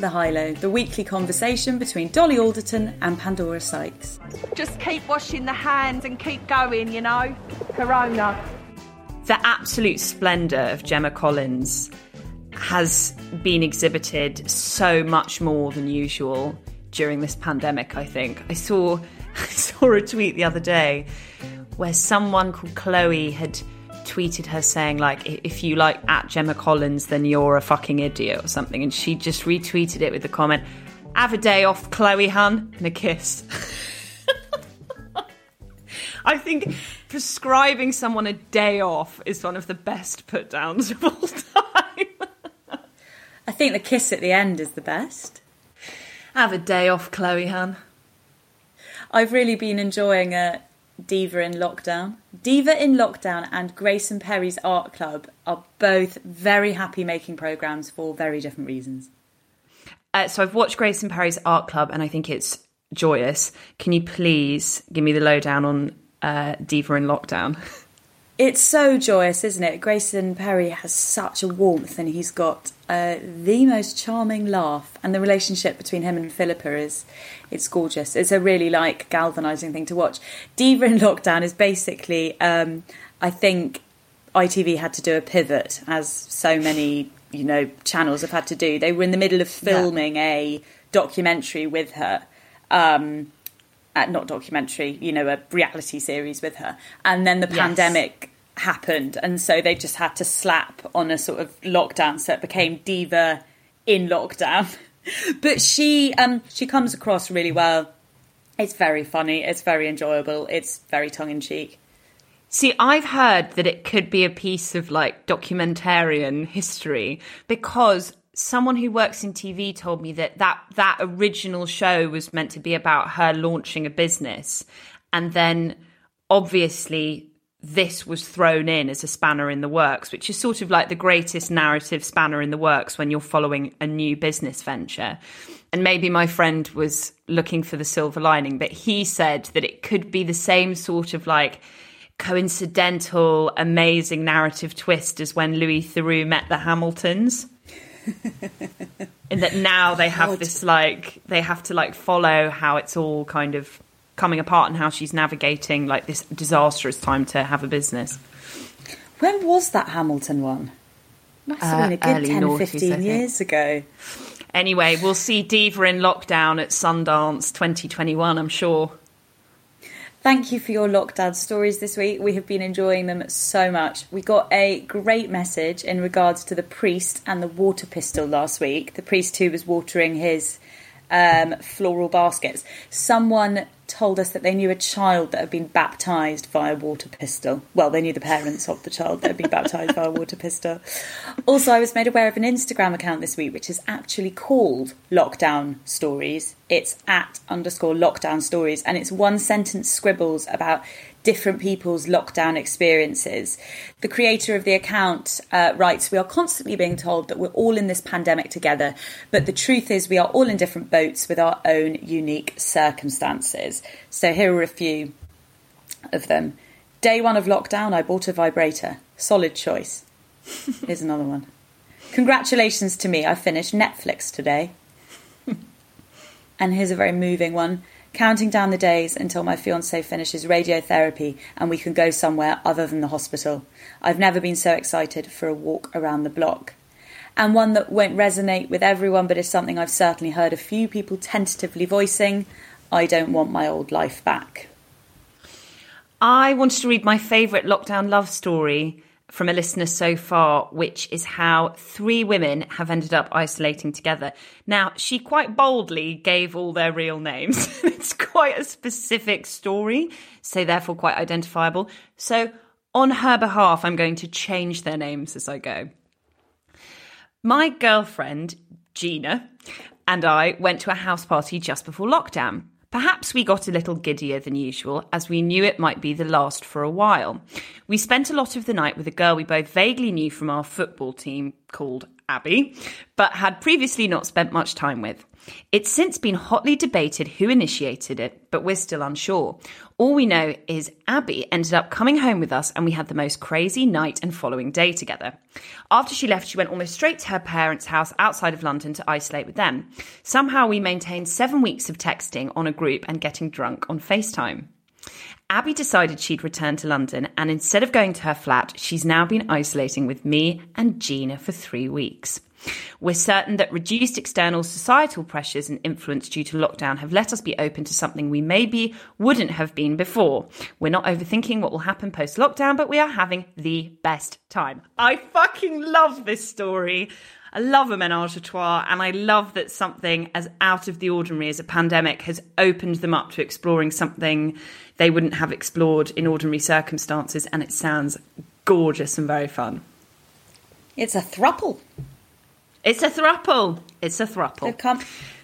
to The High Low, the weekly conversation between Dolly Alderton and Pandora Sykes. Just keep washing the hands and keep going, you know. Corona. The absolute splendour of Gemma Collins has been exhibited so much more than usual during this pandemic, I think. I saw I saw a tweet the other day where someone called Chloe had tweeted her saying like if you like at Gemma Collins then you're a fucking idiot or something. And she just retweeted it with the comment have a day off Chloe hun and a kiss. I think prescribing someone a day off is one of the best put downs of all time. I think the kiss at the end is the best. have a day off Chloe hun. I've really been enjoying uh, Diva in Lockdown. Diva in Lockdown and Grayson Perry's Art Club are both very happy making programs for very different reasons. Uh, so I've watched Grayson Perry's Art Club, and I think it's joyous. Can you please give me the lowdown on uh, Diva in Lockdown? It's so joyous, isn't it? Grayson Perry has such a warmth and he's got uh, the most charming laugh. And the relationship between him and Philippa is it's gorgeous. It's a really like galvanizing thing to watch. Diva in Lockdown is basically, um, I think ITV had to do a pivot, as so many you know channels have had to do. They were in the middle of filming a documentary with her. Um, uh, not documentary, you know, a reality series with her. And then the Yes. pandemic happened. And so they just had to slap on a sort of lockdown. So it became Diva in lockdown. but she, um, she comes across really well. It's very funny. It's very enjoyable. It's very tongue in cheek. See, I've heard that it could be a piece of like documentarian history because someone who works in TV told me that that, that original show was meant to be about her launching a business. And then obviously this was thrown in as a spanner in the works, which is sort of like the greatest narrative spanner in the works when you're following a new business venture. And maybe my friend was looking for the silver lining, but he said that it could be the same sort of like coincidental, amazing narrative twist as when Louis Theroux met the Hamiltons. In that now they have this like they have to like follow how it's all kind of coming apart and how she's navigating like this disastrous time to have a business. When was that Hamilton one? Must have Uh, been a good early 10 noughties, 15 years ago. Anyway, we'll see Diva in lockdown at Sundance 2021, I'm sure. Thank you for your lockdown stories this week. We have been enjoying them so much. We got a great message in regards to the priest and the water pistol last week. The priest who was watering his um, floral baskets. Someone told us that they knew a child that had been baptised via water pistol. Well, they knew the parents of the child that had been baptised via water pistol. Also, I was made aware of an Instagram account this week which is actually called Lockdown Stories. It's at underscore lockdown stories, and it's one sentence scribbles about different people's lockdown experiences. The creator of the account uh, writes, We are constantly being told that we're all in this pandemic together, but the truth is we are all in different boats with our own unique circumstances. So here are a few of them. Day one of lockdown, I bought a vibrator. Solid choice. Here's another one. Congratulations to me, I finished Netflix today. and here's a very moving one. Counting down the days until my fiance finishes radiotherapy and we can go somewhere other than the hospital. I've never been so excited for a walk around the block. And one that won't resonate with everyone, but is something I've certainly heard a few people tentatively voicing I don't want my old life back. I wanted to read my favourite lockdown love story from a listener so far, which is how three women have ended up isolating together. Now, she quite boldly gave all their real names. it's quite a specific story, so therefore quite identifiable. So, on her behalf, I'm going to change their names as I go. My girlfriend, Gina, and I went to a house party just before lockdown. Perhaps we got a little giddier than usual, as we knew it might be the last for a while. We spent a lot of the night with a girl we both vaguely knew from our football team called Abby, but had previously not spent much time with. It's since been hotly debated who initiated it, but we're still unsure. All we know is Abby ended up coming home with us and we had the most crazy night and following day together. After she left, she went almost straight to her parents' house outside of London to isolate with them. Somehow we maintained seven weeks of texting on a group and getting drunk on FaceTime. Abby decided she'd return to London, and instead of going to her flat, she's now been isolating with me and Gina for three weeks. We're certain that reduced external societal pressures and influence due to lockdown have let us be open to something we maybe wouldn't have been before. We're not overthinking what will happen post lockdown, but we are having the best time. I fucking love this story. I love a menage a trois, and I love that something as out of the ordinary as a pandemic has opened them up to exploring something they wouldn't have explored in ordinary circumstances, and it sounds gorgeous and very fun. It's a thruple. It's a thruple. It's a thruple. They've come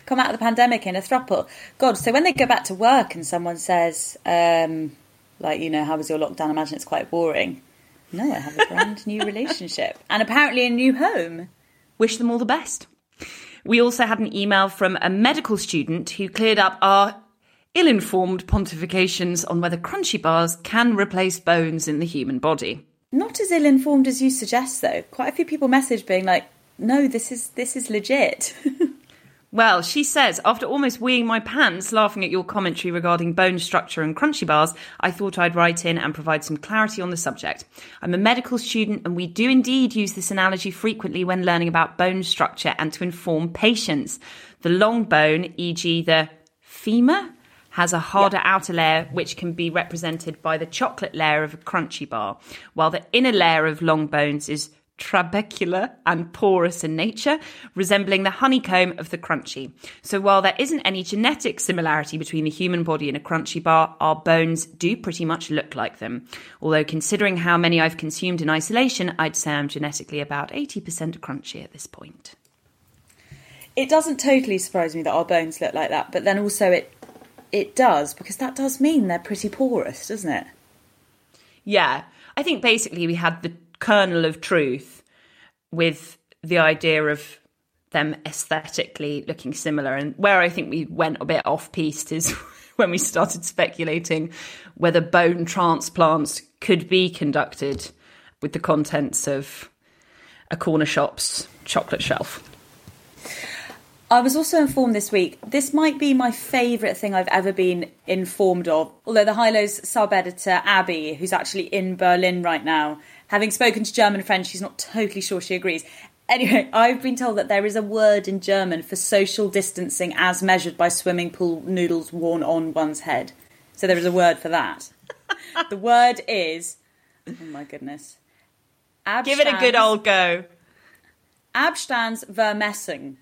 come out of the pandemic in a thruple. God, so when they go back to work and someone says, um, like, you know, how was your lockdown? I imagine it's quite boring. No, I have a brand new relationship and apparently a new home. Wish them all the best. We also had an email from a medical student who cleared up our ill informed pontifications on whether crunchy bars can replace bones in the human body. Not as ill informed as you suggest, though. Quite a few people message being like, "No, this is this is legit." Well, she says, after almost weeing my pants laughing at your commentary regarding bone structure and crunchy bars, I thought I'd write in and provide some clarity on the subject. I'm a medical student and we do indeed use this analogy frequently when learning about bone structure and to inform patients. The long bone, e.g., the femur, has a harder outer layer which can be represented by the chocolate layer of a crunchy bar, while the inner layer of long bones is trabecular and porous in nature, resembling the honeycomb of the crunchy. So while there isn't any genetic similarity between the human body and a crunchy bar, our bones do pretty much look like them. Although considering how many I've consumed in isolation, I'd say I'm genetically about 80% crunchy at this point. it doesn't totally surprise me that our bones look like that, but then also it it does because that does mean they're pretty porous, doesn't it? Yeah, I think basically we had the kernel of truth with the idea of them aesthetically looking similar. And where I think we went a bit off piste is when we started speculating whether bone transplants could be conducted with the contents of a corner shop's chocolate shelf. I was also informed this week. This might be my favourite thing I've ever been informed of. Although the High Lows sub editor Abby, who's actually in Berlin right now, having spoken to German friends, she's not totally sure she agrees. Anyway, I've been told that there is a word in German for social distancing as measured by swimming pool noodles worn on one's head. So there is a word for that. the word is, oh my goodness, Give it a good old go. Abstandsvermessung.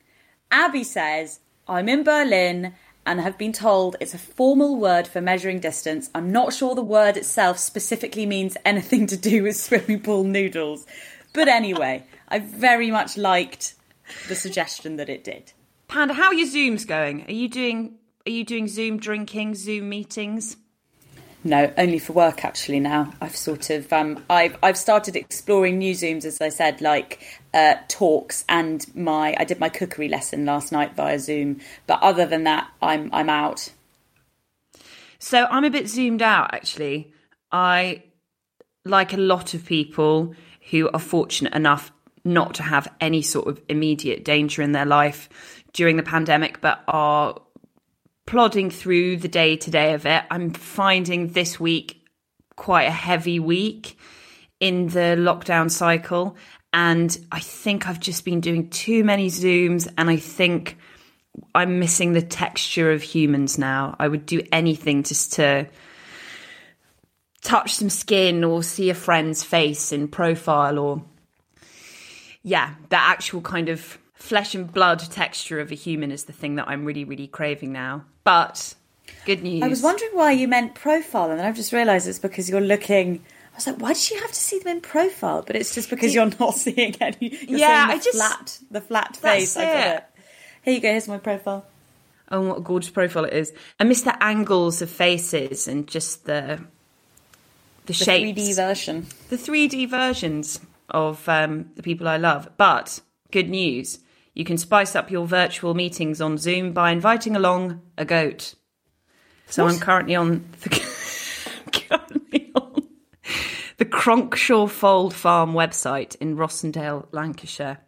Abby says, I'm in Berlin and have been told it's a formal word for measuring distance. I'm not sure the word itself specifically means anything to do with swimming pool noodles. But anyway, I very much liked the suggestion that it did. Panda, how are your Zooms going? Are you doing are you doing Zoom drinking, Zoom meetings? No, only for work actually now. I've sort of um I've I've started exploring new Zooms as I said, like uh talks and my I did my cookery lesson last night via Zoom. But other than that, I'm I'm out. So I'm a bit zoomed out actually. I like a lot of people who are fortunate enough not to have any sort of immediate danger in their life during the pandemic but are plodding through the day to day of it. I'm finding this week quite a heavy week in the lockdown cycle. And I think I've just been doing too many Zooms. And I think I'm missing the texture of humans now. I would do anything just to touch some skin or see a friend's face in profile or, yeah, the actual kind of flesh and blood texture of a human is the thing that I'm really, really craving now. But good news. I was wondering why you meant profile, and then I've just realised it's because you're looking I was like, why did you have to see them in profile? But it's just because you're not seeing any. Yeah, seeing I just- flat, the flat face. I got it. it. Here you go. Here's my profile. Oh, what a gorgeous profile it is! I miss the angles of faces and just the the, The shapes, 3D version. the 3D versions of um, the people I love. But good news, you can spice up your virtual meetings on Zoom by inviting along a goat. So I'm currently on the, currently on the Cronkshaw Fold Farm website in Rossendale, Lancashire.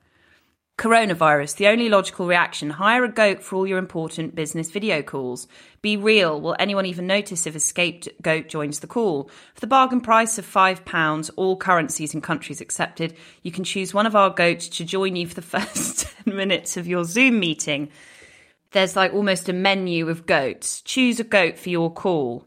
Coronavirus, the only logical reaction. Hire a goat for all your important business video calls. Be real. Will anyone even notice if a escaped goat joins the call? For the bargain price of £5, all currencies and countries accepted, you can choose one of our goats to join you for the first 10 minutes of your Zoom meeting. There's like almost a menu of goats. Choose a goat for your call.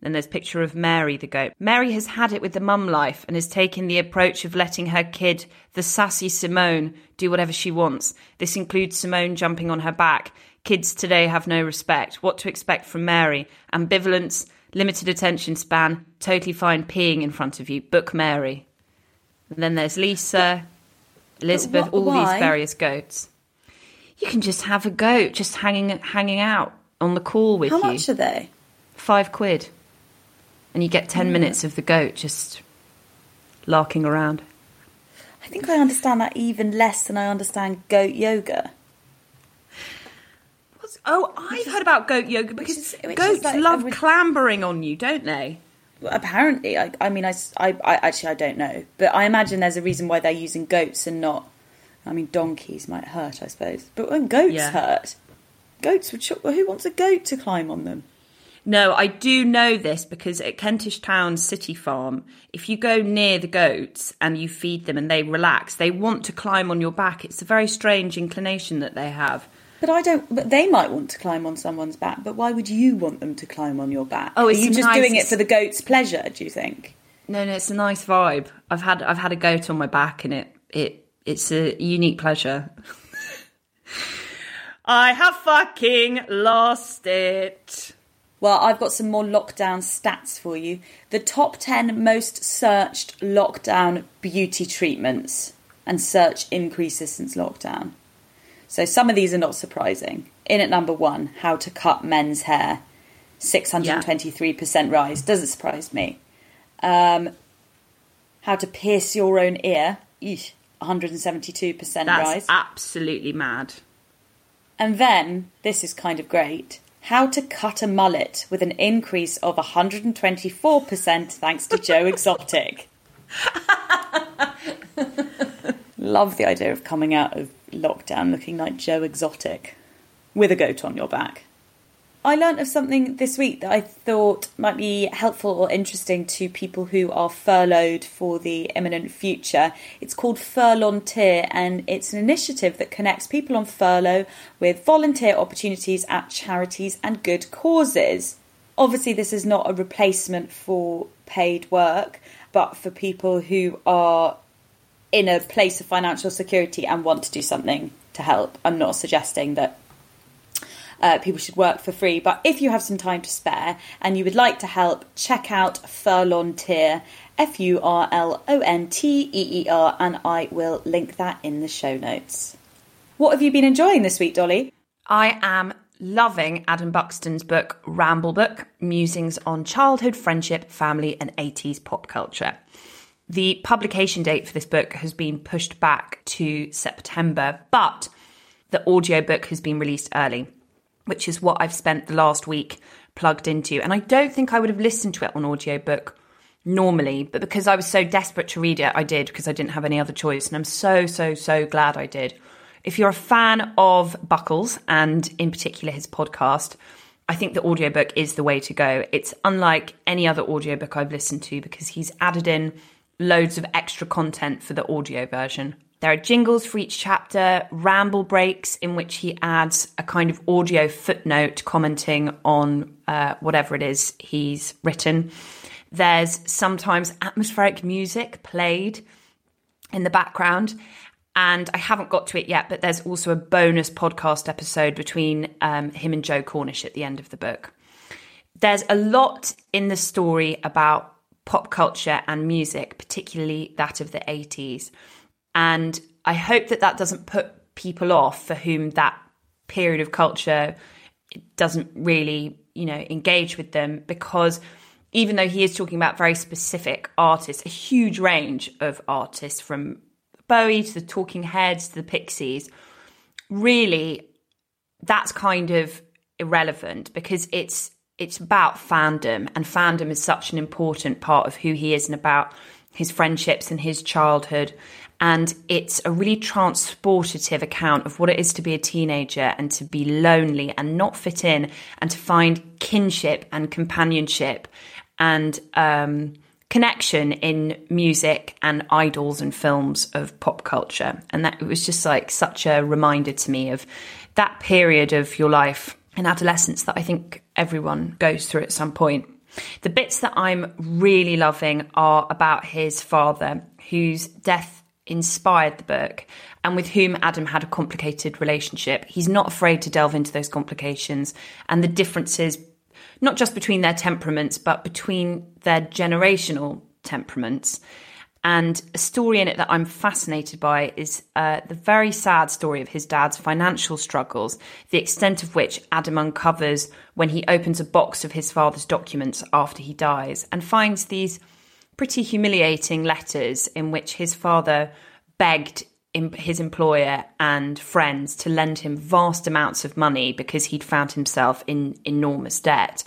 Then there's a picture of Mary the goat. Mary has had it with the mum life and has taken the approach of letting her kid, the sassy Simone, do whatever she wants. This includes Simone jumping on her back. Kids today have no respect. What to expect from Mary? Ambivalence, limited attention span, totally fine peeing in front of you. Book Mary. And then there's Lisa, Elizabeth, wh- all why? these various goats. You can just have a goat just hanging hanging out on the call with How you much are they? five quid, and you get ten mm. minutes of the goat just larking around. I think I understand that even less than I understand goat yoga. What's, oh, I've heard about goat yoga because is- which goats like love re- clambering on you, don't they? Apparently, I, I mean, I, s- I- I- actually I don't know, but I imagine there's a reason why they're using goats and not. I mean, donkeys might hurt, I suppose, but when goats Yeah. hurt, goats would. Sh- well, who wants a goat to climb on them? No, I do know this because at Kentish Town City Farm, if you go near the goats and you feed them and they relax, they want to climb on your back. It's a very strange inclination that they have. But I don't. But they might want to climb on someone's back. But why would you want them to climb on your back? Oh, are you just nice- doing it for the goat's pleasure? Do you think? No, no, it's a nice vibe. I've had I've had a goat on my back and it it it's a unique pleasure. I have fucking lost it. Well, I've got some more lockdown stats for you. The top 10 most searched lockdown beauty treatments and search increases since lockdown. So some of these are not surprising. In at number one, how to cut men's hair. 623% rise. Doesn't surprise me. Um, how to pierce your own ear. Eesh, 172% That's rise. absolutely mad. And then, this is kind of great, how to cut a mullet with an increase of 124% thanks to Joe Exotic. Love the idea of coming out of lockdown looking like Joe Exotic with a goat on your back. I learnt of something this week that I thought might be helpful or interesting to people who are furloughed for the imminent future. It's called Furlonteer and it's an initiative that connects people on furlough with volunteer opportunities at charities and good causes. Obviously, this is not a replacement for paid work, but for people who are in a place of financial security and want to do something to help. I'm not suggesting that uh, people should work for free. But if you have some time to spare and you would like to help, check out Furlonteer, F U R L O N T E E R, and I will link that in the show notes. What have you been enjoying this week, Dolly? I am loving Adam Buxton's book, Ramble Book Musings on Childhood, Friendship, Family, and 80s Pop Culture. The publication date for this book has been pushed back to September, but the audiobook has been released early, which is what I've spent the last week plugged into. And I don't think I would have listened to it on audiobook normally, but because I was so desperate to read it, I did because I didn't have any other choice. And I'm so, so, so glad I did. If you're a fan of Buckles and in particular his podcast, I think the audiobook is the way to go. It's unlike any other audiobook I've listened to because he's added in loads of extra content for the audio version. There are jingles for each chapter, ramble breaks in which he adds a kind of audio footnote commenting on uh, whatever it is he's written. There's sometimes atmospheric music played in the background. And I haven't got to it yet, but there's also a bonus podcast episode between um, him and Joe Cornish at the end of the book. There's a lot in the story about pop culture and music, particularly that of the 80s. And I hope that that doesn't put people off for whom that period of culture doesn't really, you know, engage with them because even though he is talking about very specific artists, a huge range of artists from Bowie to the Talking Heads to the Pixies, really that's kind of irrelevant because it's it's about fandom and fandom is such an important part of who he is and about his friendships and his childhood and it's a really transportative account of what it is to be a teenager and to be lonely and not fit in and to find kinship and companionship and um, connection in music and idols and films of pop culture. And that it was just like such a reminder to me of that period of your life in adolescence that I think everyone goes through at some point. The bits that I'm really loving are about his father, whose death inspired the book and with whom Adam had a complicated relationship. He's not afraid to delve into those complications and the differences, not just between their temperaments, but between their generational temperaments. And a story in it that I'm fascinated by is uh, the very sad story of his dad's financial struggles, the extent of which Adam uncovers when he opens a box of his father's documents after he dies and finds these pretty humiliating letters in which his father begged his employer and friends to lend him vast amounts of money because he'd found himself in enormous debt.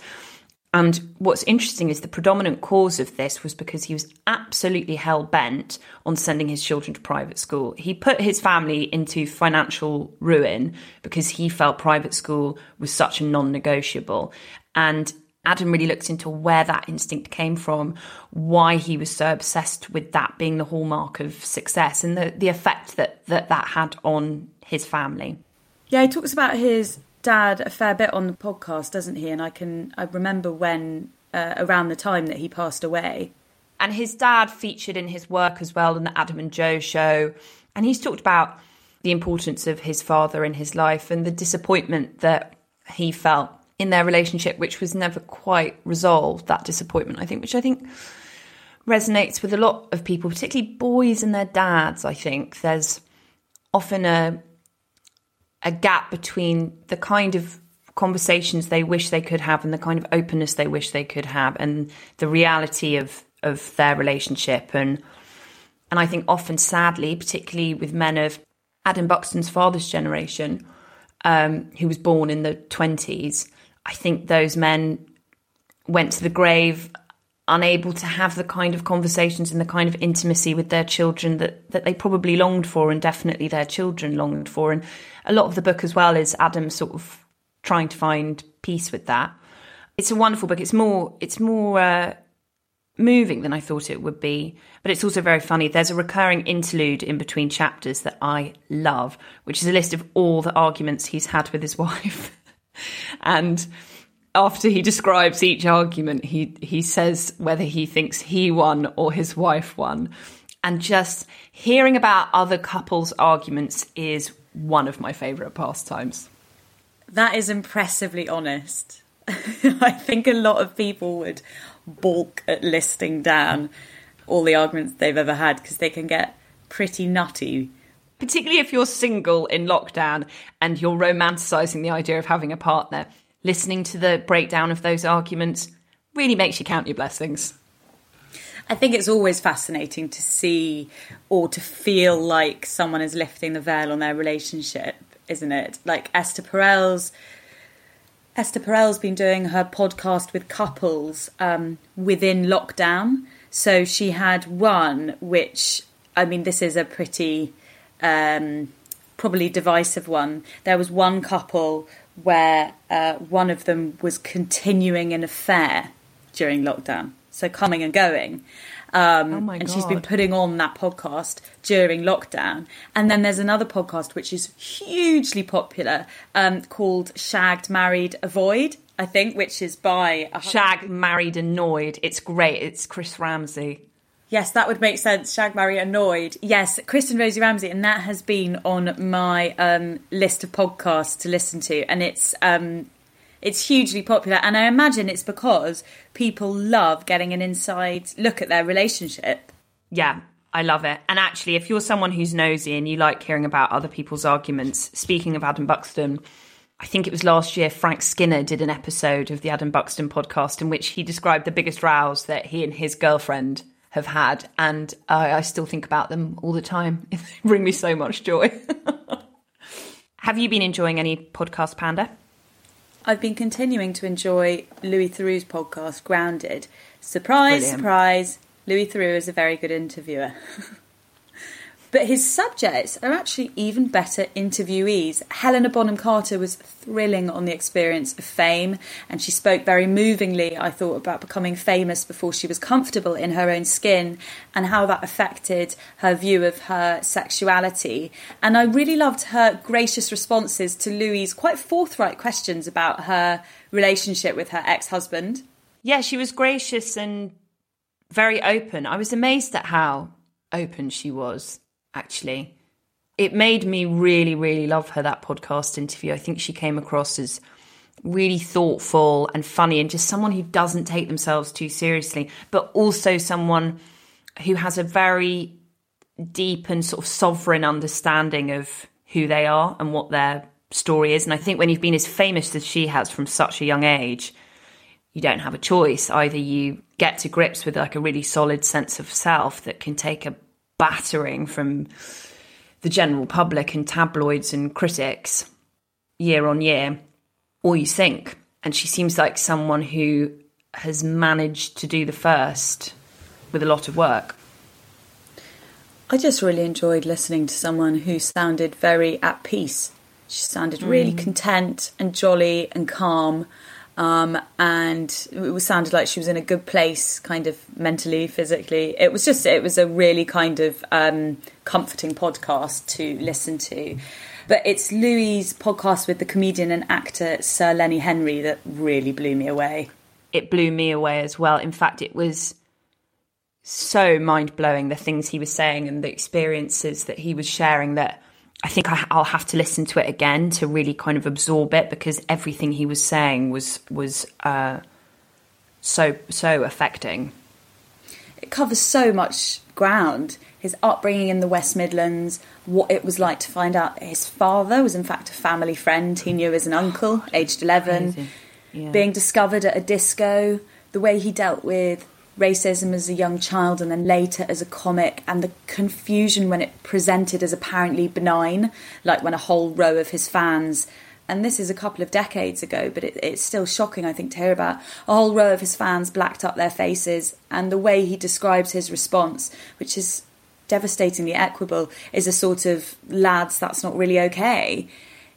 And what's interesting is the predominant cause of this was because he was absolutely hell bent on sending his children to private school. He put his family into financial ruin because he felt private school was such a non negotiable. And Adam really looks into where that instinct came from, why he was so obsessed with that being the hallmark of success, and the, the effect that, that that had on his family. Yeah, he talks about his dad a fair bit on the podcast, doesn't he? And I can I remember when uh, around the time that he passed away. And his dad featured in his work as well in the Adam and Joe show, and he's talked about the importance of his father in his life and the disappointment that he felt in their relationship, which was never quite resolved, that disappointment, I think, which I think resonates with a lot of people, particularly boys and their dads. I think there's often a a gap between the kind of conversations they wish they could have and the kind of openness they wish they could have and the reality of of their relationship and and I think often sadly particularly with men of Adam Buxton's father's generation um, who was born in the 20s I think those men went to the grave unable to have the kind of conversations and the kind of intimacy with their children that, that they probably longed for and definitely their children longed for. And a lot of the book as well is Adam sort of trying to find peace with that. It's a wonderful book. It's more it's more uh, moving than I thought it would be, but it's also very funny. There's a recurring interlude in between chapters that I love, which is a list of all the arguments he's had with his wife and after he describes each argument, he he says whether he thinks he won or his wife won. And just hearing about other couples' arguments is one of my favourite pastimes. That is impressively honest. I think a lot of people would balk at listing down all the arguments they've ever had because they can get pretty nutty particularly if you're single in lockdown and you're romanticizing the idea of having a partner, listening to the breakdown of those arguments really makes you count your blessings. I think it's always fascinating to see or to feel like someone is lifting the veil on their relationship, isn't it? Like Esther Perel's Esther Perel's been doing her podcast with couples um, within lockdown. So she had one which I mean this is a pretty um, probably divisive one. There was one couple where uh, one of them was continuing an affair during lockdown, so coming and going. Um, oh my and she's been putting on that podcast during lockdown. And then there's another podcast which is hugely popular um, called Shagged, Married, Avoid, I think, which is by a Shag Married Annoyed. It's great. It's Chris Ramsey. Yes, that would make sense. Shag, marry, annoyed. Yes, Chris and Rosie Ramsey, and that has been on my um, list of podcasts to listen to, and it's um, It's hugely popular, and I imagine it's because people love getting an inside look at their relationship. Yeah, I love it. And actually, if you're someone who's nosy and you like hearing about other people's arguments, speaking of Adam Buxton, I think it was last year, Frank Skinner did an episode of the Adam Buxton podcast in which he described the biggest rows that he and his girlfriend have had. And uh, I still think about them all the time. They bring me so much joy. have you been enjoying any podcast, Panda? I've been continuing to enjoy Louis Theroux's podcast, Grounded. Surprise, Brilliant. surprise, Louis Theroux is a very good interviewer. but his subjects are actually even better interviewees. Helena Bonham Carter was thrilling on the experience of fame, and she spoke very movingly, I thought, about becoming famous before she was comfortable in her own skin and how that affected her view of her sexuality. And I really loved her gracious responses to Louis's quite forthright questions about her relationship with her ex husband. Yeah, she was gracious and very open. I was amazed at how open she was, actually. It made me really, really love her, that podcast interview. I think she came across as really thoughtful and funny and just someone who doesn't take themselves too seriously, but also someone who has a very deep and sort of sovereign understanding of who they are and what their story is. And I think when you've been as famous as she has from such a young age, you don't have a choice. Either you get to grips with like a really solid sense of self that can take a battering from the general public and tabloids and critics year on year, or you sink. And she seems like someone who has managed to do the first with a lot of work. I just really enjoyed listening to someone who sounded very at peace. She sounded really hmm. content and jolly and calm. Um, and it sounded like she was in a good place, kind of mentally, physically. It was just, it was a really kind of um, comforting podcast to listen to. But it's Louis' podcast with the comedian and actor Sir Lenny Henry that really blew me away. It blew me away as well. In fact, it was so mind blowing the things he was saying and the experiences that he was sharing that I think I, I'll have to listen to it again to really kind of absorb it because everything he was saying was was uh, so so affecting. It covers so much ground. His upbringing in the West Midlands, what it was like to find out his father was in fact a family friend he knew as an uncle, aged 11, Yeah. being discovered at a disco, the way he dealt with racism as a young child and then later as a comic, and the confusion when it presented as apparently benign, like when a whole row of his fans. And this is a couple of decades ago, but it, it's still shocking, I think, to hear about. A whole row of his fans blacked up their faces, and the way he describes his response, which is devastatingly equable, is a sort of lads, that's not really okay.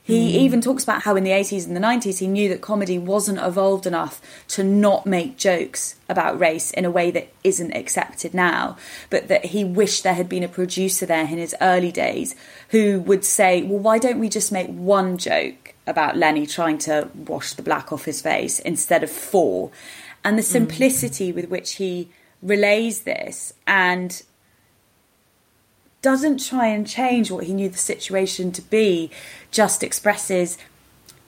He even talks about how in the 80s and the 90s he knew that comedy wasn't evolved enough to not make jokes about race in a way that isn't accepted now, but that he wished there had been a producer there in his early days who would say, Well, why don't we just make one joke about Lenny trying to wash the black off his face instead of four? And the mm. simplicity with which he relays this and doesn't try and change what he knew the situation to be, just expresses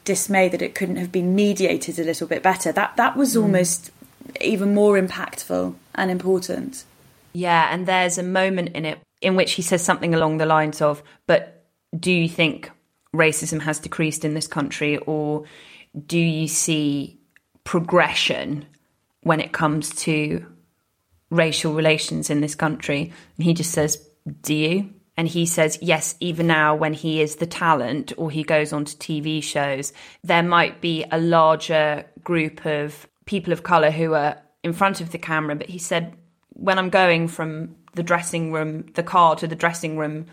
dismay that it couldn't have been mediated a little bit better. That that was hmm. almost even more impactful and important. Yeah, and there's a moment in it in which he says something along the lines of, "But do you think racism has decreased in this country, or do you see progression when it comes to racial relations in this country?" And he just says, "Do you?" And he says, yes, even now when he is the talent or he goes on to TV shows, there might be a larger group of people of colour who are in front of the camera. But he said, when I'm going from the dressing room, the car to the dressing room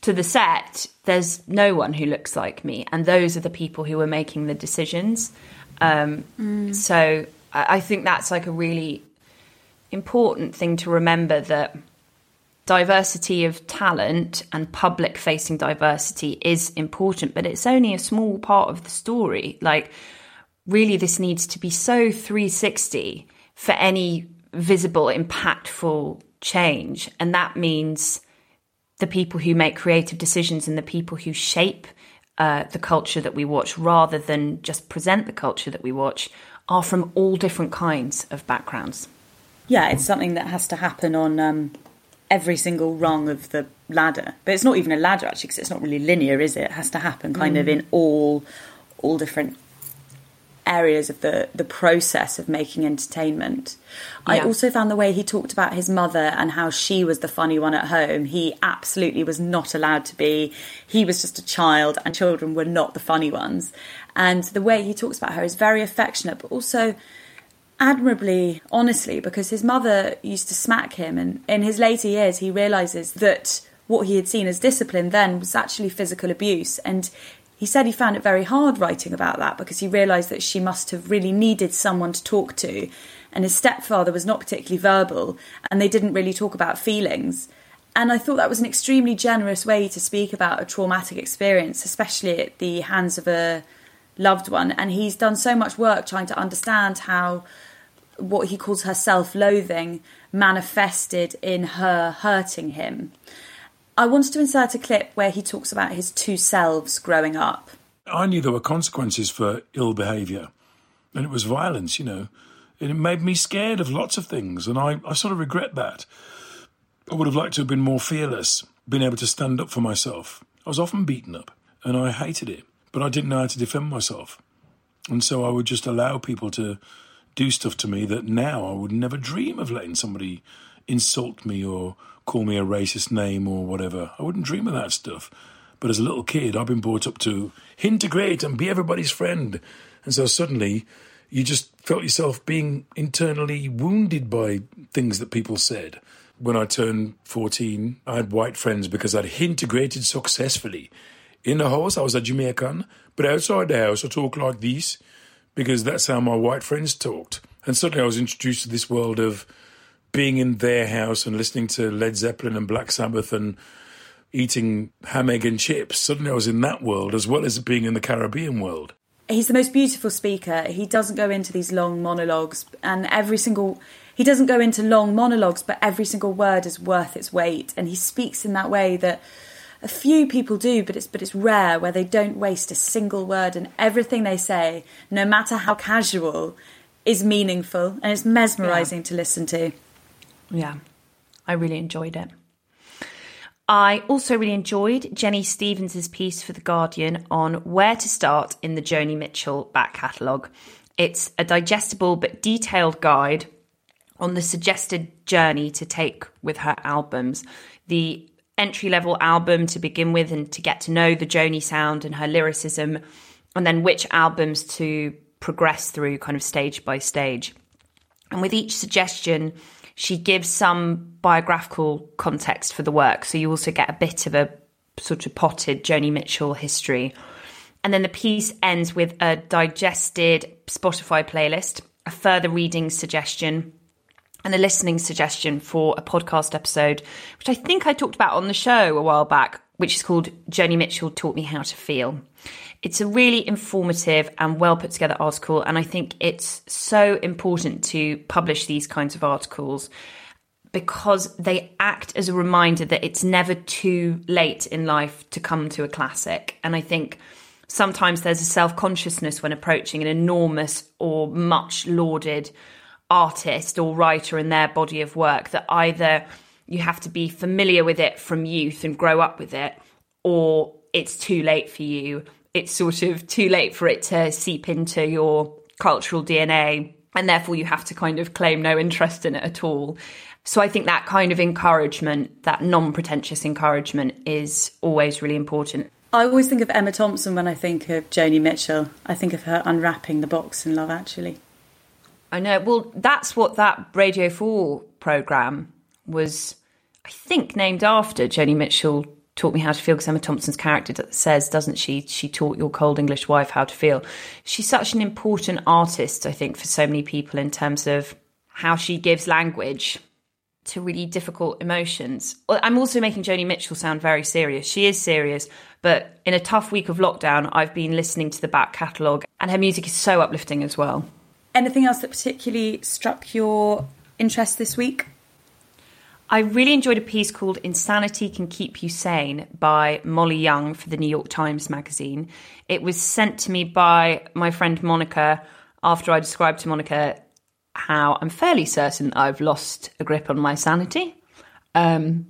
to the set, there's no one who looks like me. And those are the people who are making the decisions. Um, So I I think that's like a really important thing to remember that diversity of talent and public facing diversity is important, but it's only a small part of the story. Like, really, this needs to be so 360 for any visible, impactful change. And that means the people who make creative decisions and the people who shape uh, the culture that we watch rather than just present the culture that we watch are from all different kinds of backgrounds. Yeah, it's something that has to happen on um, every single rung of the ladder. But it's not even a ladder actually, because it's not really linear, is it? It has to happen kind mm. of in all all different areas of the the process of making entertainment. Yeah. I also found the way he talked about his mother and how she was the funny one at home. He absolutely was not allowed to be. He was just a child, and children were not the funny ones. And the way he talks about her is very affectionate, but also admirably honestly because his mother used to smack him and in his later years he realizes that what he had seen as discipline then was actually physical abuse and he said he found it very hard writing about that because he realised that she must have really needed someone to talk to. And his stepfather was not particularly verbal, and they didn't really talk about feelings. And I thought that was an extremely generous way to speak about a traumatic experience, especially at the hands of a loved one. And he's done so much work trying to understand how what he calls her self loathing manifested in her hurting him. I wanted to insert a clip where he talks about his two selves growing up. I knew there were consequences for ill behaviour, and it was violence, you know. And it made me scared of lots of things, and I, I sort of regret that. I would have liked to have been more fearless, been able to stand up for myself. I was often beaten up, and I hated it, but I didn't know how to defend myself. And so I would just allow people to do stuff to me that now I would never dream of letting somebody insult me or call me a racist name or whatever. I wouldn't dream of that stuff. But as a little kid, I've been brought up to integrate and be everybody's friend. And so suddenly you just felt yourself being internally wounded by things that people said. When I turned 14, I had white friends because I'd integrated successfully. In the house, I was a Jamaican, but outside the house, I talked like this because that's how my white friends talked. And suddenly I was introduced to this world of being in their house and listening to Led Zeppelin and Black Sabbath and eating ham, egg, and chips. Suddenly I was in that world as well as being in the Caribbean world. He's the most beautiful speaker. He doesn't go into these long monologues, and every single he doesn't go into long monologues, but every single word is worth its weight. And he speaks in that way that a few people do, but it's but it's rare where they don't waste a single word, and everything they say, no matter how casual, is meaningful and it's mesmerising yeah. to listen to. Yeah, I really enjoyed it. I also really enjoyed Jenny Stevens' piece for The Guardian on where to start in the Joni Mitchell back catalogue. It's a digestible but detailed guide on the suggested journey to take with her albums. The entry level album to begin with and to get to know the Joni sound and her lyricism, and then which albums to progress through kind of stage by stage. And with each suggestion, she gives some biographical context for the work. So you also get a bit of a sort of potted Joni Mitchell history. And then the piece ends with a digested Spotify playlist, a further reading suggestion, and a listening suggestion for a podcast episode, which I think I talked about on the show a while back, which is called Joni Mitchell Taught Me How to Feel. It's a really informative and well put together article, and I think it's so important to publish these kinds of articles because they act as a reminder that it's never too late in life to come to a classic. And I think sometimes there's a self consciousness when approaching an enormous or much lauded artist or writer in their body of work that either you have to be familiar with it from youth and grow up with it, or it's too late for you it's sort of too late for it to seep into your cultural DNA. And therefore, you have to kind of claim no interest in it at all. So I think that kind of encouragement, that non pretentious encouragement, is always really important. I always think of Emma Thompson when I think of Joni Mitchell. I think of her unwrapping the box in Love Actually. I know. Well, that's what that Radio 4 programme was, I think, named after Joni Mitchell taught me how to feel because Emma Thompson's character says, doesn't she? She taught your cold English wife how to feel. She's such an important artist, I think, for so many people in terms of how she gives language to really difficult emotions. I'm also making Joni Mitchell sound very serious. She is serious, but in a tough week of lockdown, I've been listening to the back catalogue, and her music is so uplifting as well. Anything else that particularly struck your interest this week? I really enjoyed a piece called Insanity Can Keep You Sane by Molly Young for the New York Times Magazine. It was sent to me by my friend Monica after I described to Monica how I'm fairly certain I've lost a grip on my sanity. Um,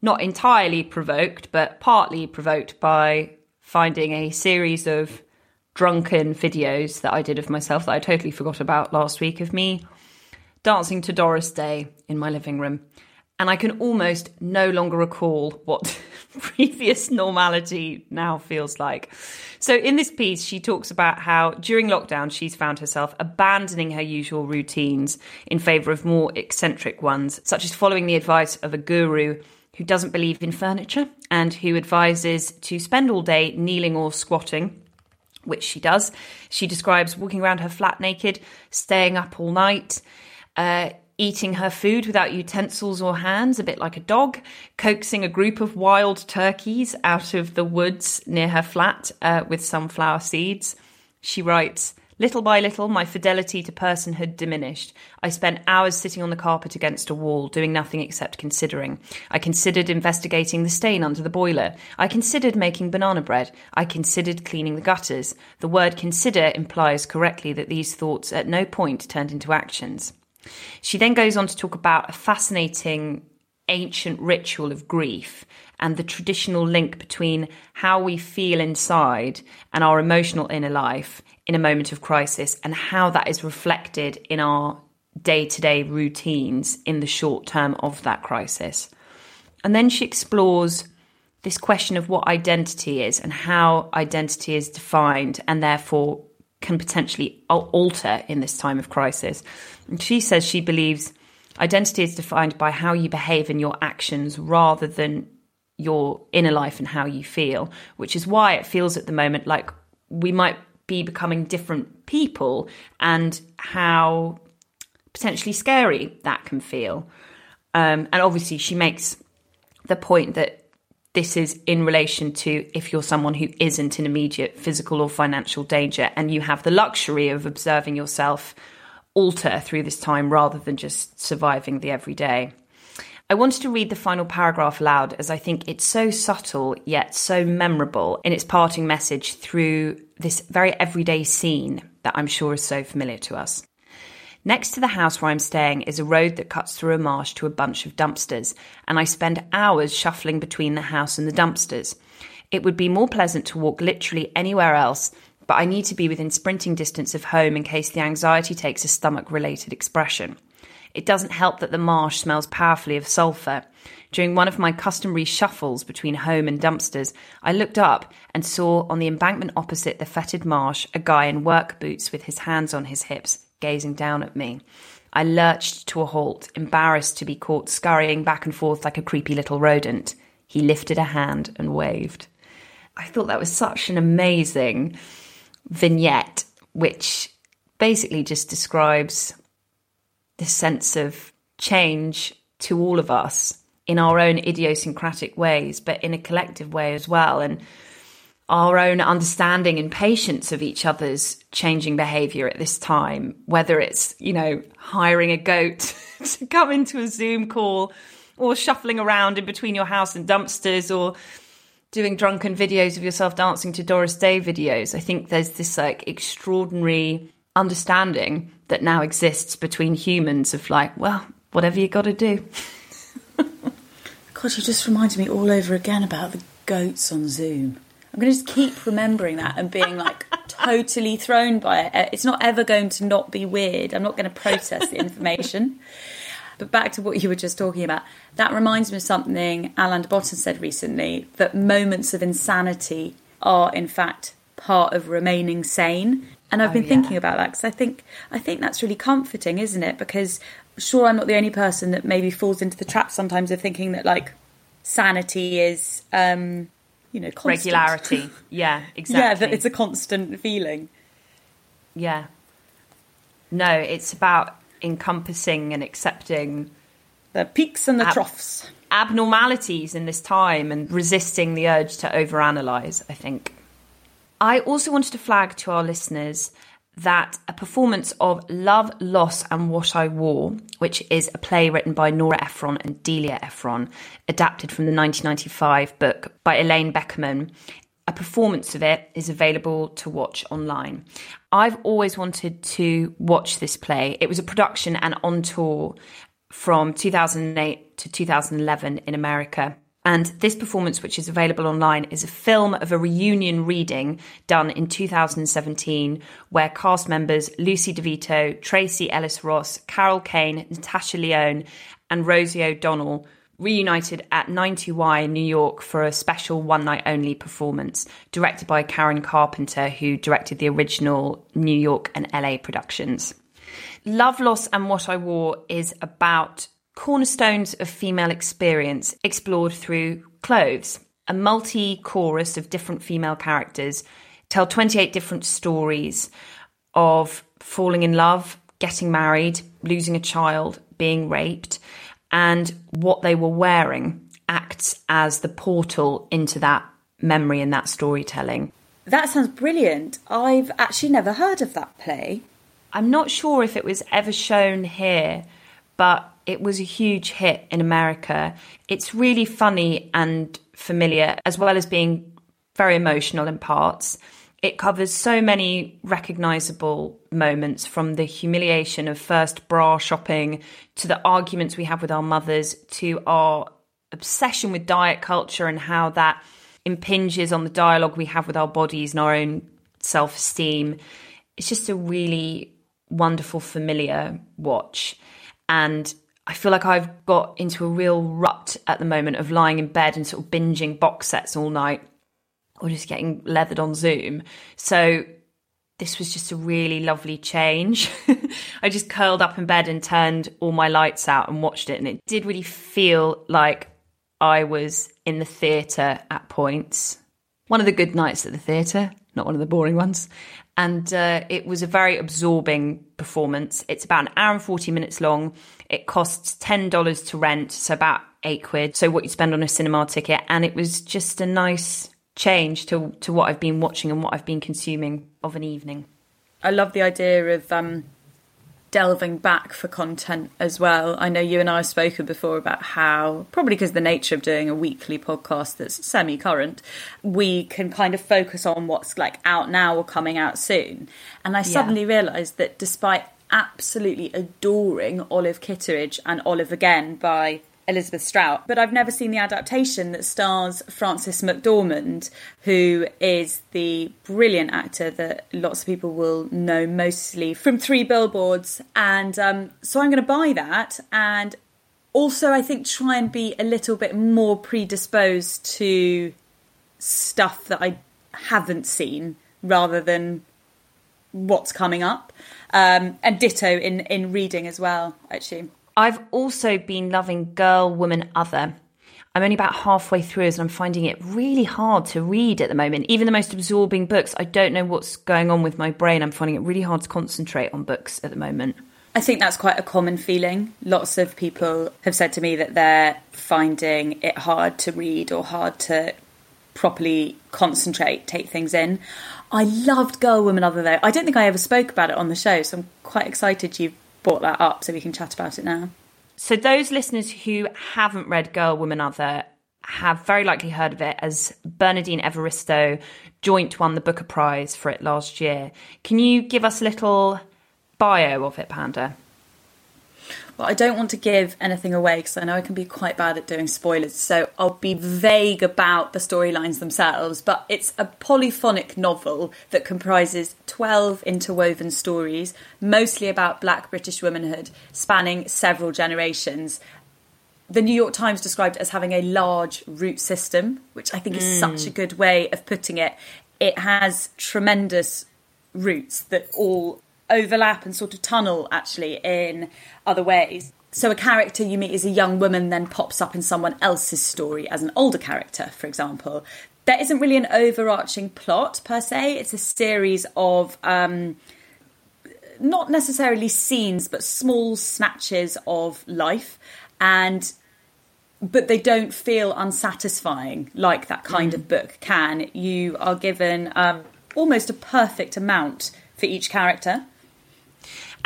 not entirely provoked, but partly provoked by finding a series of drunken videos that I did of myself that I totally forgot about last week of me dancing to Doris Day in my living room. And I can almost no longer recall what previous normality now feels like. So, in this piece, she talks about how during lockdown she's found herself abandoning her usual routines in favour of more eccentric ones, such as following the advice of a guru who doesn't believe in furniture and who advises to spend all day kneeling or squatting which she does. She describes walking around her flat naked, staying up all night, uh, eating her food without utensils or hands, a bit like a dog, coaxing a group of wild turkeys out of the woods near her flat uh, with sunflower seeds. She writes, Little by little, my fidelity to personhood diminished. I spent hours sitting on the carpet against a wall, doing nothing except considering. I considered investigating the stain under the boiler. I considered making banana bread. I considered cleaning the gutters. The word consider implies correctly that these thoughts at no point turned into actions. She then goes on to talk about a fascinating ancient ritual of grief and the traditional link between how we feel inside and our emotional inner life in a moment of crisis and how that is reflected in our day to day routines in the short term of that crisis. And then she explores this question of what identity is and how identity is defined and therefore can potentially alter in this time of crisis. And she says she believes identity is defined by how you behave in your actions rather than your inner life and how you feel, which is why it feels at the moment like we might be becoming different people and how potentially scary that can feel. Um, and obviously, she makes the point that this is in relation to if you're someone who isn't in immediate physical or financial danger and you have the luxury of observing yourself alter through this time rather than just surviving the everyday. I wanted to read the final paragraph aloud as I think it's so subtle yet so memorable in its parting message through this very everyday scene that I'm sure is so familiar to us. Next to the house where I'm staying is a road that cuts through a marsh to a bunch of dumpsters, and I spend hours shuffling between the house and the dumpsters. It would be more pleasant to walk literally anywhere else, but I need to be within sprinting distance of home in case the anxiety takes a stomach related expression. It doesn't help that the marsh smells powerfully of sulphur. During one of my customary shuffles between home and dumpsters, I looked up and saw on the embankment opposite the fetid marsh a guy in work boots with his hands on his hips, gazing down at me. I lurched to a halt, embarrassed to be caught scurrying back and forth like a creepy little rodent. He lifted a hand and waved. I thought that was such an amazing vignette, which basically just describes this sense of change to all of us in our own idiosyncratic ways, but in a collective way as well. And our own understanding and patience of each other's changing behavior at this time, whether it's, you know, hiring a goat to come into a Zoom call or shuffling around in between your house and dumpsters or doing drunken videos of yourself dancing to Doris Day videos. I think there's this like extraordinary understanding that now exists between humans of like, well, whatever you got to do. God, you just reminded me all over again about the goats on Zoom. I'm going to just keep remembering that and being like totally thrown by it. Uh, it's not ever going to not be weird. I'm not going to process the information. But back to what you were just talking about, that reminds me of something Alain de Botton said recently that moments of insanity are, in fact, part of remaining sane. And I've oh, been yeah. thinking about that because I think I think that's really comforting, isn't it? Because sure, I'm not the only person that maybe falls into the trap sometimes of thinking that like sanity is um, you know, constant. regularity. Yeah, exactly. yeah, that it's a constant feeling. Yeah. No, it's about encompassing and accepting the peaks and the ab- troughs, abnormalities in this time, and resisting the urge to overanalyze. I think. I also wanted to flag to our listeners that a performance of Love, Loss and What I Wore, which is a play written by Nora Ephron and Delia Ephron, adapted from the 1995 book by Ilene Beckerman, a performance of it is available to watch online. I've always wanted to watch this play. It was a production and on tour from 2008 to 2011 in America. And this performance, which is available online, is a film of a reunion reading done in 2017, where cast members Lucy DeVito, Tracee Ellis Ross, Carol Kane, Natasha Lyonne, and Rosie O'Donnell reunited at 90Y in New York for a special one night only performance, directed by Karen Carpenter, who directed the original New York and LA productions. Love, Loss, and What I Wore is about cornerstones of female experience explored through clothes. A multi chorus of different female characters tell 28 different stories of falling in love, getting married, losing a child, being raped, and what they were wearing acts as the portal into that memory and that storytelling. That sounds brilliant. I've actually never heard of that play. I'm not sure if it was ever shown here, but it was a huge hit in America. It's really funny and familiar, as well as being very emotional in parts. It covers so many recognizable moments from the humiliation of first bra shopping to the arguments we have with our mothers to our obsession with diet culture and how that impinges on the dialogue we have with our bodies and our own self esteem. It's just a really wonderful, familiar watch. And I feel like I've got into a real rut at the moment of lying in bed and sort of binging box sets all night or just getting leathered on Zoom. So this was just a really lovely change. I just curled up in bed and turned all my lights out and watched it. And it did really feel like I was in the theatre at points. One of the good nights at the theatre, not one of the boring ones. And uh, it was a very absorbing performance. It's about an hour and 40 minutes long. It costs $10 to rent, so about eight quid. So what you spend on a cinema ticket. And it was just a nice change to, to what I've been watching and what I've been consuming of an evening. I love the idea of um, delving back for content as well. I know you and I have spoken before about how, probably because the nature of doing a weekly podcast that's semi current, we can kind of focus on what's like out now or coming out soon. And I suddenly yeah. realised that despite absolutely adoring Olive Kitteridge and Olive Again by Elizabeth Strout, but I've never seen the adaptation that stars Frances McDormand, who is the brilliant actor that lots of people will know mostly from Three Billboards. And um, so I'm going to buy that and also, I think, try and be a little bit more predisposed to stuff that I haven't seen rather than what's coming up. Um, and ditto in, in reading as well, actually. I've also been loving Girl, Woman, Other. I'm only about halfway through and I'm finding it really hard to read at the moment. Even the most absorbing books, I don't know what's going on with my brain. I'm finding it really hard to concentrate on books at the moment. I think that's quite a common feeling. Lots of people have said to me that they're finding it hard to read or hard to properly concentrate, take things in. I loved Girl, Woman, Other though. I don't think I ever spoke about it on the show, so I'm quite excited you've brought that up so we can chat about it now. So, those listeners who haven't read Girl, Woman, Other have very likely heard of it as Bernardine Evaristo joint won the Booker Prize for it last year. Can you give us a little bio of it, Panda? Well, I don't want to give anything away because I know I can be quite bad at doing spoilers, so I'll be vague about the storylines themselves. But it's a polyphonic novel that comprises 12 interwoven stories, mostly about black British womanhood, spanning several generations. The New York Times described it as having a large root system, which I think is mm. such a good way of putting it. It has tremendous roots that all overlap and sort of tunnel actually in other ways. So a character you meet as a young woman then pops up in someone else's story as an older character, for example. There isn't really an overarching plot per se. It's a series of um, not necessarily scenes, but small snatches of life, and but they don't feel unsatisfying like that kind mm. of book can. You are given um, almost a perfect amount for each character.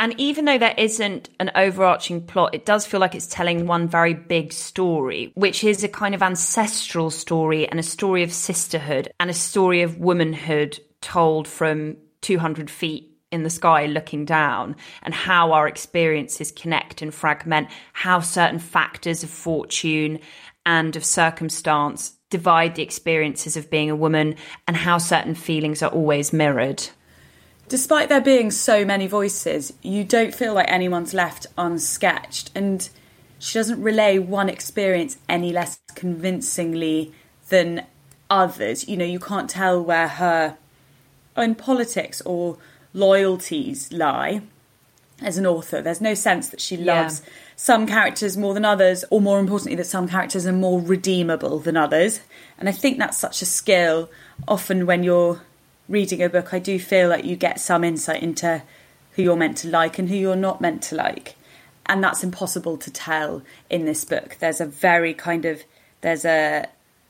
And even though there isn't an overarching plot, it does feel like it's telling one very big story, which is a kind of ancestral story and a story of sisterhood and a story of womanhood told from 200 feet in the sky looking down and how our experiences connect and fragment, how certain factors of fortune and of circumstance divide the experiences of being a woman and how certain feelings are always mirrored. Despite there being so many voices, you don't feel like anyone's left unsketched, and she doesn't relay one experience any less convincingly than others. You know, you can't tell where her own politics or loyalties lie as an author. There's no sense that she loves yeah. some characters more than others, or more importantly, that some characters are more redeemable than others. And I think that's such a skill. Often, when you're reading a book, I do feel like you get some insight into who you're meant to like and who you're not meant to like. And that's impossible to tell in this book. There's a very kind of there's a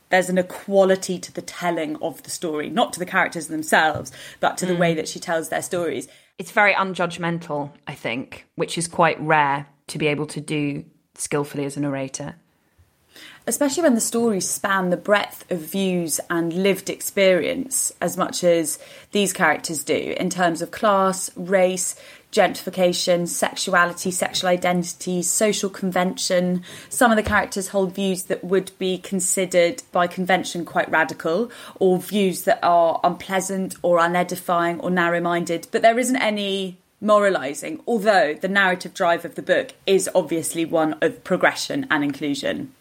there's an equality to the telling of the story, not to the characters themselves, but to the mm. way that she tells their stories. It's very unjudgmental, I think, which is quite rare to be able to do skillfully as a narrator. Especially when the stories span the breadth of views and lived experience as much as these characters do in terms of class, race, gentrification, sexuality, sexual identity, social convention. Some of the characters hold views that would be considered by convention quite radical, or views that are unpleasant or unedifying or narrow minded, but there isn't any moralising, although the narrative drive of the book is obviously one of progression and inclusion.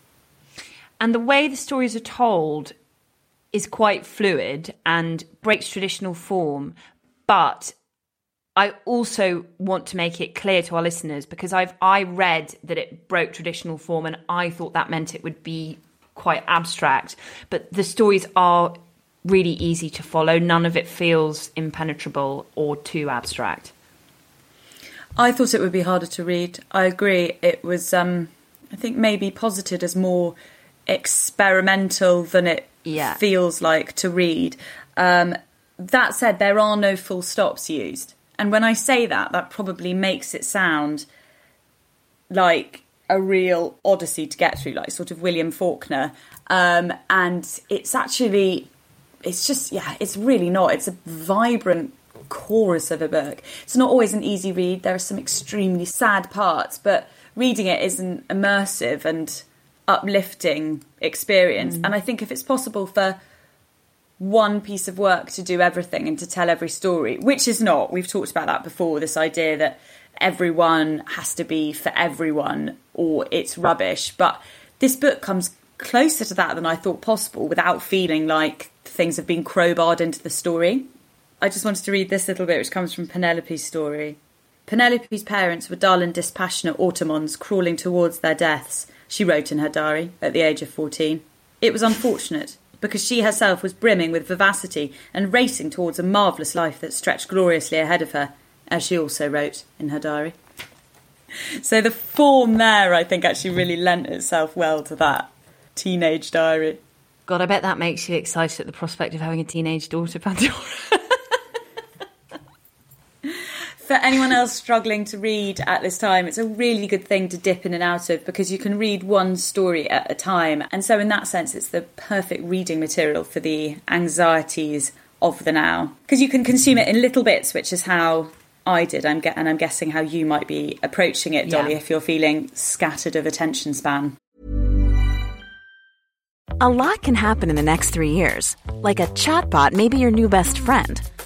And the way the stories are told is quite fluid and breaks traditional form, but I also want to make it clear to our listeners because I've I read that it broke traditional form and I thought that meant it would be quite abstract, but the stories are really easy to follow. None of it feels impenetrable or too abstract. I thought it would be harder to read. I agree. It was, um, I think, maybe posited as more experimental than it yeah. feels like to read. Um, that said, there are no full stops used. And when I say that, that probably makes it sound like a real odyssey to get through, like sort of William Faulkner. Um, and it's actually, it's just, yeah, it's really not. It's a vibrant chorus of a book. It's not always an easy read. There are some extremely sad parts, but reading it is an immersive and uplifting experience. Mm. And I think if it's possible for one piece of work to do everything and to tell every story, which is not. We've talked about that before this idea that everyone has to be for everyone or it's rubbish. But this book comes closer to that than I thought possible without feeling like things have been crowbarred into the story. I just wanted to read this little bit, which comes from Penelope's story. Penelope's parents were dull and dispassionate automatons crawling towards their deaths, she wrote in her diary at the age of 14. It was unfortunate because she herself was brimming with vivacity and racing towards a marvellous life that stretched gloriously ahead of her, as she also wrote in her diary. So the form there, I think, actually really lent itself well to that teenage diary. God, I bet that makes you excited at the prospect of having a teenage daughter, Pandora. for anyone else struggling to read at this time, it's a really good thing to dip in and out of because you can read one story at a time. And so, in that sense, it's the perfect reading material for the anxieties of the now. Because you can consume it in little bits, which is how I did. I'm and I'm guessing how you might be approaching it, Dolly, yeah. if you're feeling scattered of attention span. A lot can happen in the next three years. Like a chatbot may be your new best friend.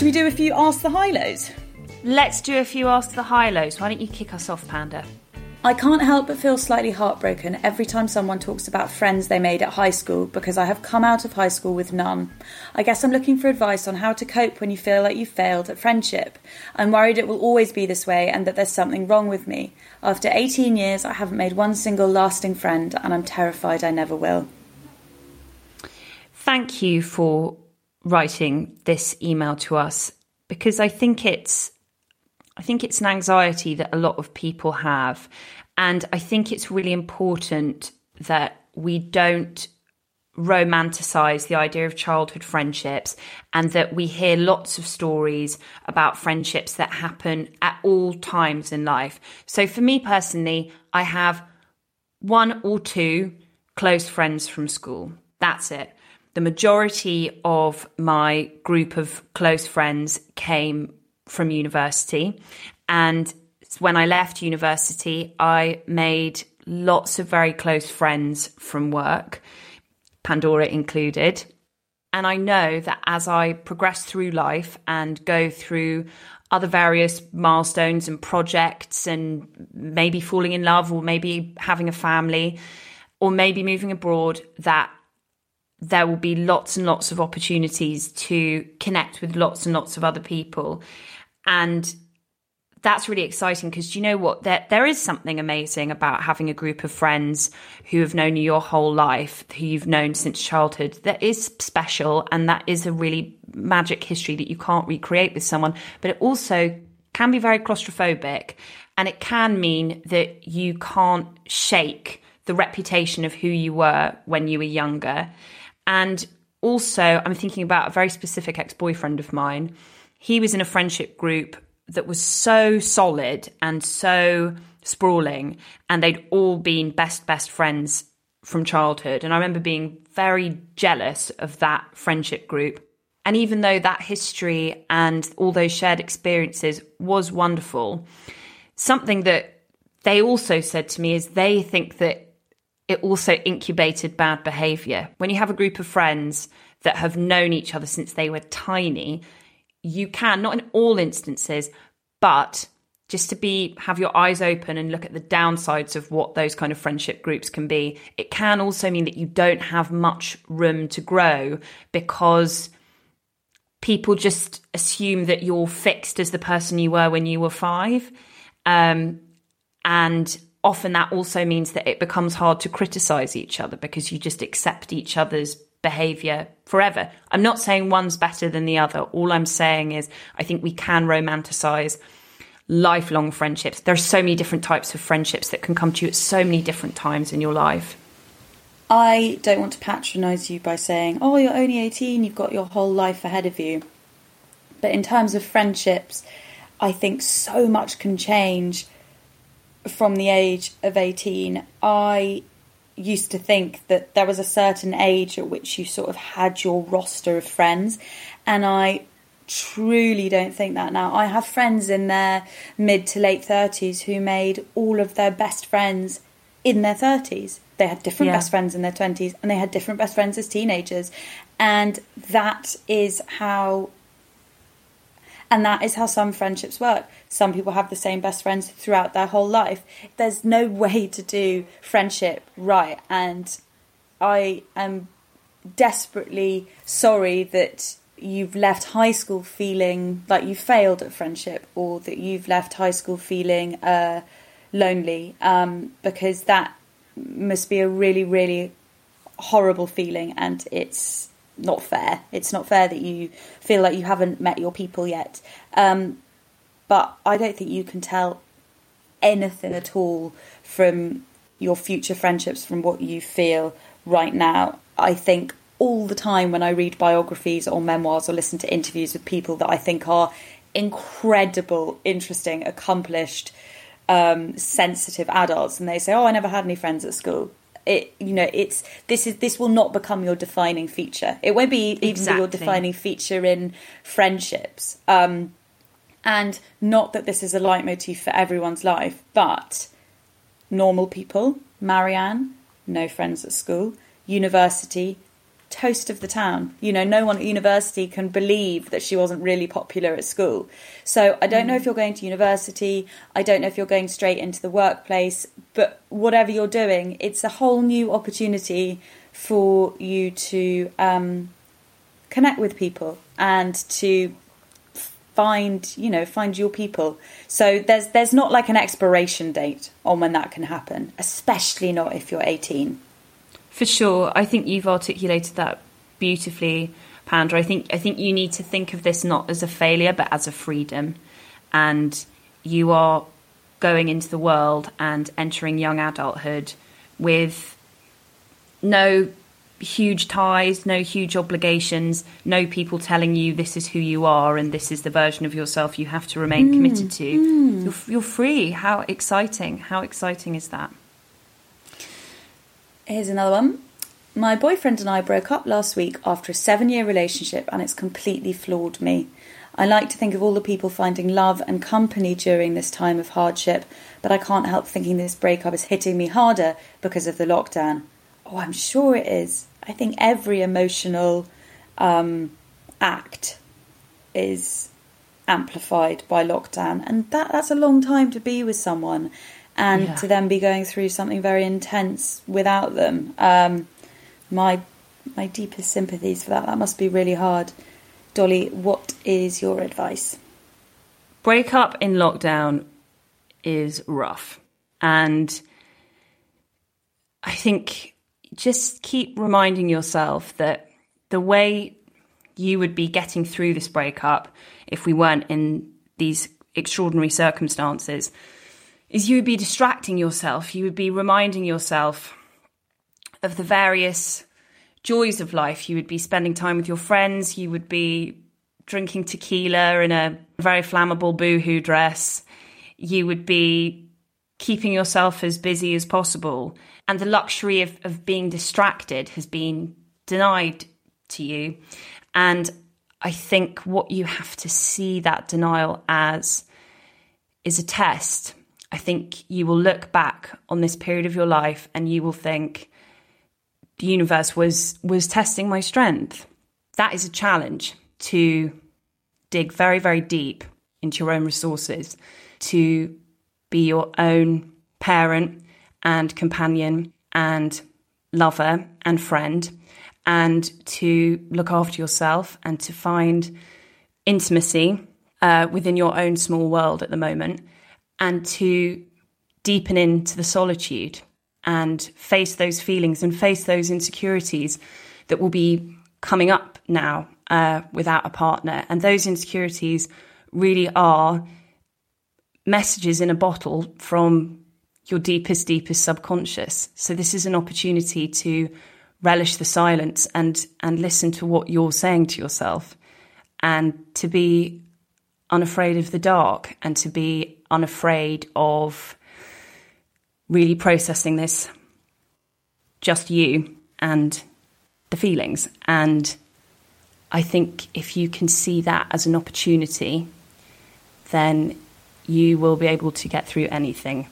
Should we do a few Ask the High Lows? Let's do a few Ask the High Lows. Why don't you kick us off, Panda? I can't help but feel slightly heartbroken every time someone talks about friends they made at high school because I have come out of high school with none. I guess I'm looking for advice on how to cope when you feel like you failed at friendship. I'm worried it will always be this way and that there's something wrong with me. After 18 years, I haven't made one single lasting friend and I'm terrified I never will. Thank you for writing this email to us because I think it's I think it's an anxiety that a lot of people have. And I think it's really important that we don't romanticize the idea of childhood friendships and that we hear lots of stories about friendships that happen at all times in life. So for me personally, I have one or two close friends from school. That's it. The majority of my group of close friends came from university. And when I left university, I made lots of very close friends from work, Pandora included. And I know that as I progress through life and go through other various milestones and projects, and maybe falling in love, or maybe having a family, or maybe moving abroad, that there will be lots and lots of opportunities to connect with lots and lots of other people. And that's really exciting because you know what? There there is something amazing about having a group of friends who have known you your whole life who you've known since childhood that is special and that is a really magic history that you can't recreate with someone but it also can be very claustrophobic. And it can mean that you can't shake the reputation of who you were when you were younger and also i'm thinking about a very specific ex-boyfriend of mine he was in a friendship group that was so solid and so sprawling, and they'd all been best, best friends from childhood. And I remember being very jealous of that friendship group. And even though that history and all those shared experiences was wonderful, something that they also said to me is they think that it also incubated bad behavior. When you have a group of friends that have known each other since they were tiny, you can, not in all instances, but just to be have your eyes open and look at the downsides of what those kind of friendship groups can be. It can also mean that you don't have much room to grow because people just assume that you're fixed as the person you were when you were five. Um, and often that also means that it becomes hard to criticize each other because you just accept each other's behavior forever. I'm not saying one's better than the other. All I'm saying is I think we can romanticize lifelong friendships. There are so many different types of friendships that can come to you at so many different times in your life. I don't want to patronise you by saying, oh, you're only 18, you've got your whole life ahead of you. But in terms of friendships, I think so much can change from the age of 18. I used to think that there was a certain age at which you sort of had your roster of friends, and I truly don't think that now. I have friends in their mid to late 30s who made all of their best friends in their 30s. They had different yeah. best friends in their 20s and they had different best friends as teenagers. And that is how and that is how some friendships work. Some people have the same best friends throughout their whole life. There's no way to do friendship right. And I am desperately sorry that you've left high school feeling like you failed at friendship or that you've left high school feeling uh, lonely um, because that must be a really, really horrible feeling and it's not fair. It's not fair that you feel like you haven't met your people yet. Um, but I don't think you can tell anything at all from your future friendships from what you feel right now. I think all the time when I read biographies or memoirs or listen to interviews with people that I think are incredible, interesting, accomplished, um, sensitive adults, and they say, "Oh, I never had any friends at school." It you know it's this is this will not become your defining feature it won't be even exactly. your defining feature in friendships um and not that this is a leitmotif for everyone's life but normal people marianne no friends at school university toast of the town. You know, no one at university can believe that she wasn't really popular at school. So I don't know if you're going to university, I don't know if you're going straight into the workplace, but whatever you're doing, it's a whole new opportunity for you to um, connect with people and to find you know find your people so there's there's not like an expiration date on when that can happen especially not if you're 18 For sure, I think you've articulated that beautifully, Panda. I think I think you need to think of this not as a failure, but as a freedom, and you are going into the world and entering young adulthood with no huge ties, no huge obligations, no people telling you this is who you are and this is the version of yourself you have to remain mm, committed to. Mm. You're, you're free. How exciting! How exciting is that? Here's another one. My boyfriend and I broke up last week after a seven year relationship, and it's completely floored me. I like to think of all the people finding love and company during this time of hardship, but I can't help thinking this breakup is hitting me harder because of the lockdown. Oh, I'm sure it is. I think every emotional um, act is amplified by lockdown, and that, that's a long time to be with someone and Yeah. to then be going through something very intense without them. Um, my my deepest sympathies for that. That must be really hard. Dolly, what is your advice? break up in lockdown is rough. And I think just keep reminding yourself that the way you would be getting through this breakup if we weren't in these extraordinary circumstances is you would be distracting yourself. You would be reminding yourself of the various joys of life. You would be spending time with your friends. You would be drinking tequila in a very flammable boohoo dress. You would be keeping yourself as busy as possible. And the luxury of, of being distracted has been denied to you. And I think what you have to see that denial as is a test. I think you will look back on this period of your life and you will think the universe was was testing my strength. That is a challenge to dig very very deep into your own resources to be your own parent and companion and lover and friend and to look after yourself and to find intimacy uh, within your own small world at the moment and to deepen into the solitude and face those feelings and face those insecurities that will be coming up now uh, without a partner. And those insecurities really are messages in a bottle from your deepest, deepest subconscious. So this is an opportunity to relish the silence and and listen to what you're saying to yourself and to be unafraid of the dark and to be unafraid of really processing this just you and the feelings. And I think if you can see that as an opportunity then you will be able to get through anything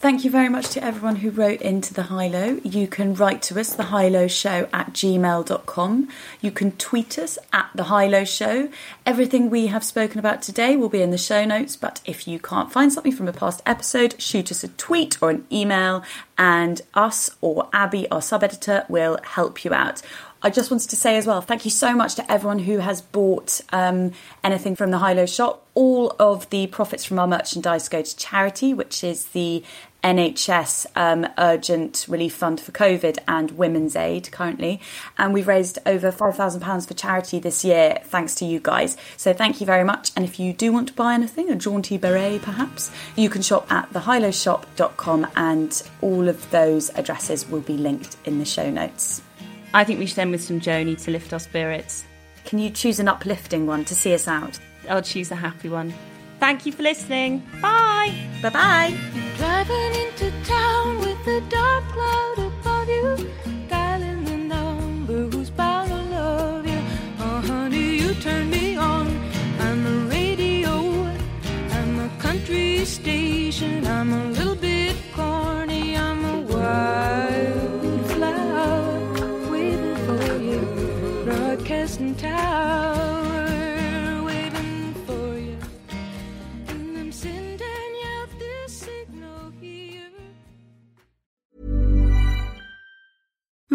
Thank you very much to everyone who wrote into the High Low. You can write to us, the High Low Show at gmail.com. You can tweet us at the High Low Show. Everything we have spoken about today will be in the show notes, but if you can't find something from a past episode, shoot us a tweet or an email, and us or Abby, our sub editor, will help you out. I just wanted to say as well, thank you so much to everyone who has bought um, anything from the High Low shop. All of the profits from our merchandise go to charity, which is the NHS um, Urgent Relief Fund for COVID and Women's Aid currently. And we've raised over £5,000 for charity this year, thanks to you guys. So thank you very much. And if you do want to buy anything, a jaunty beret perhaps, you can shop at thehighlowshop.com and all of those addresses will be linked in the show notes. I think we should end with some Joni to lift our spirits. Can you choose an uplifting one to see us out? I'll choose a happy one. Thank you for listening. Bye. Bye bye. Driving into town with a dark cloud above you, dialing the number who's bound to love you. Oh, honey, you turn me on. I'm a radio, I'm a country station. I'm a little bit corny, I'm a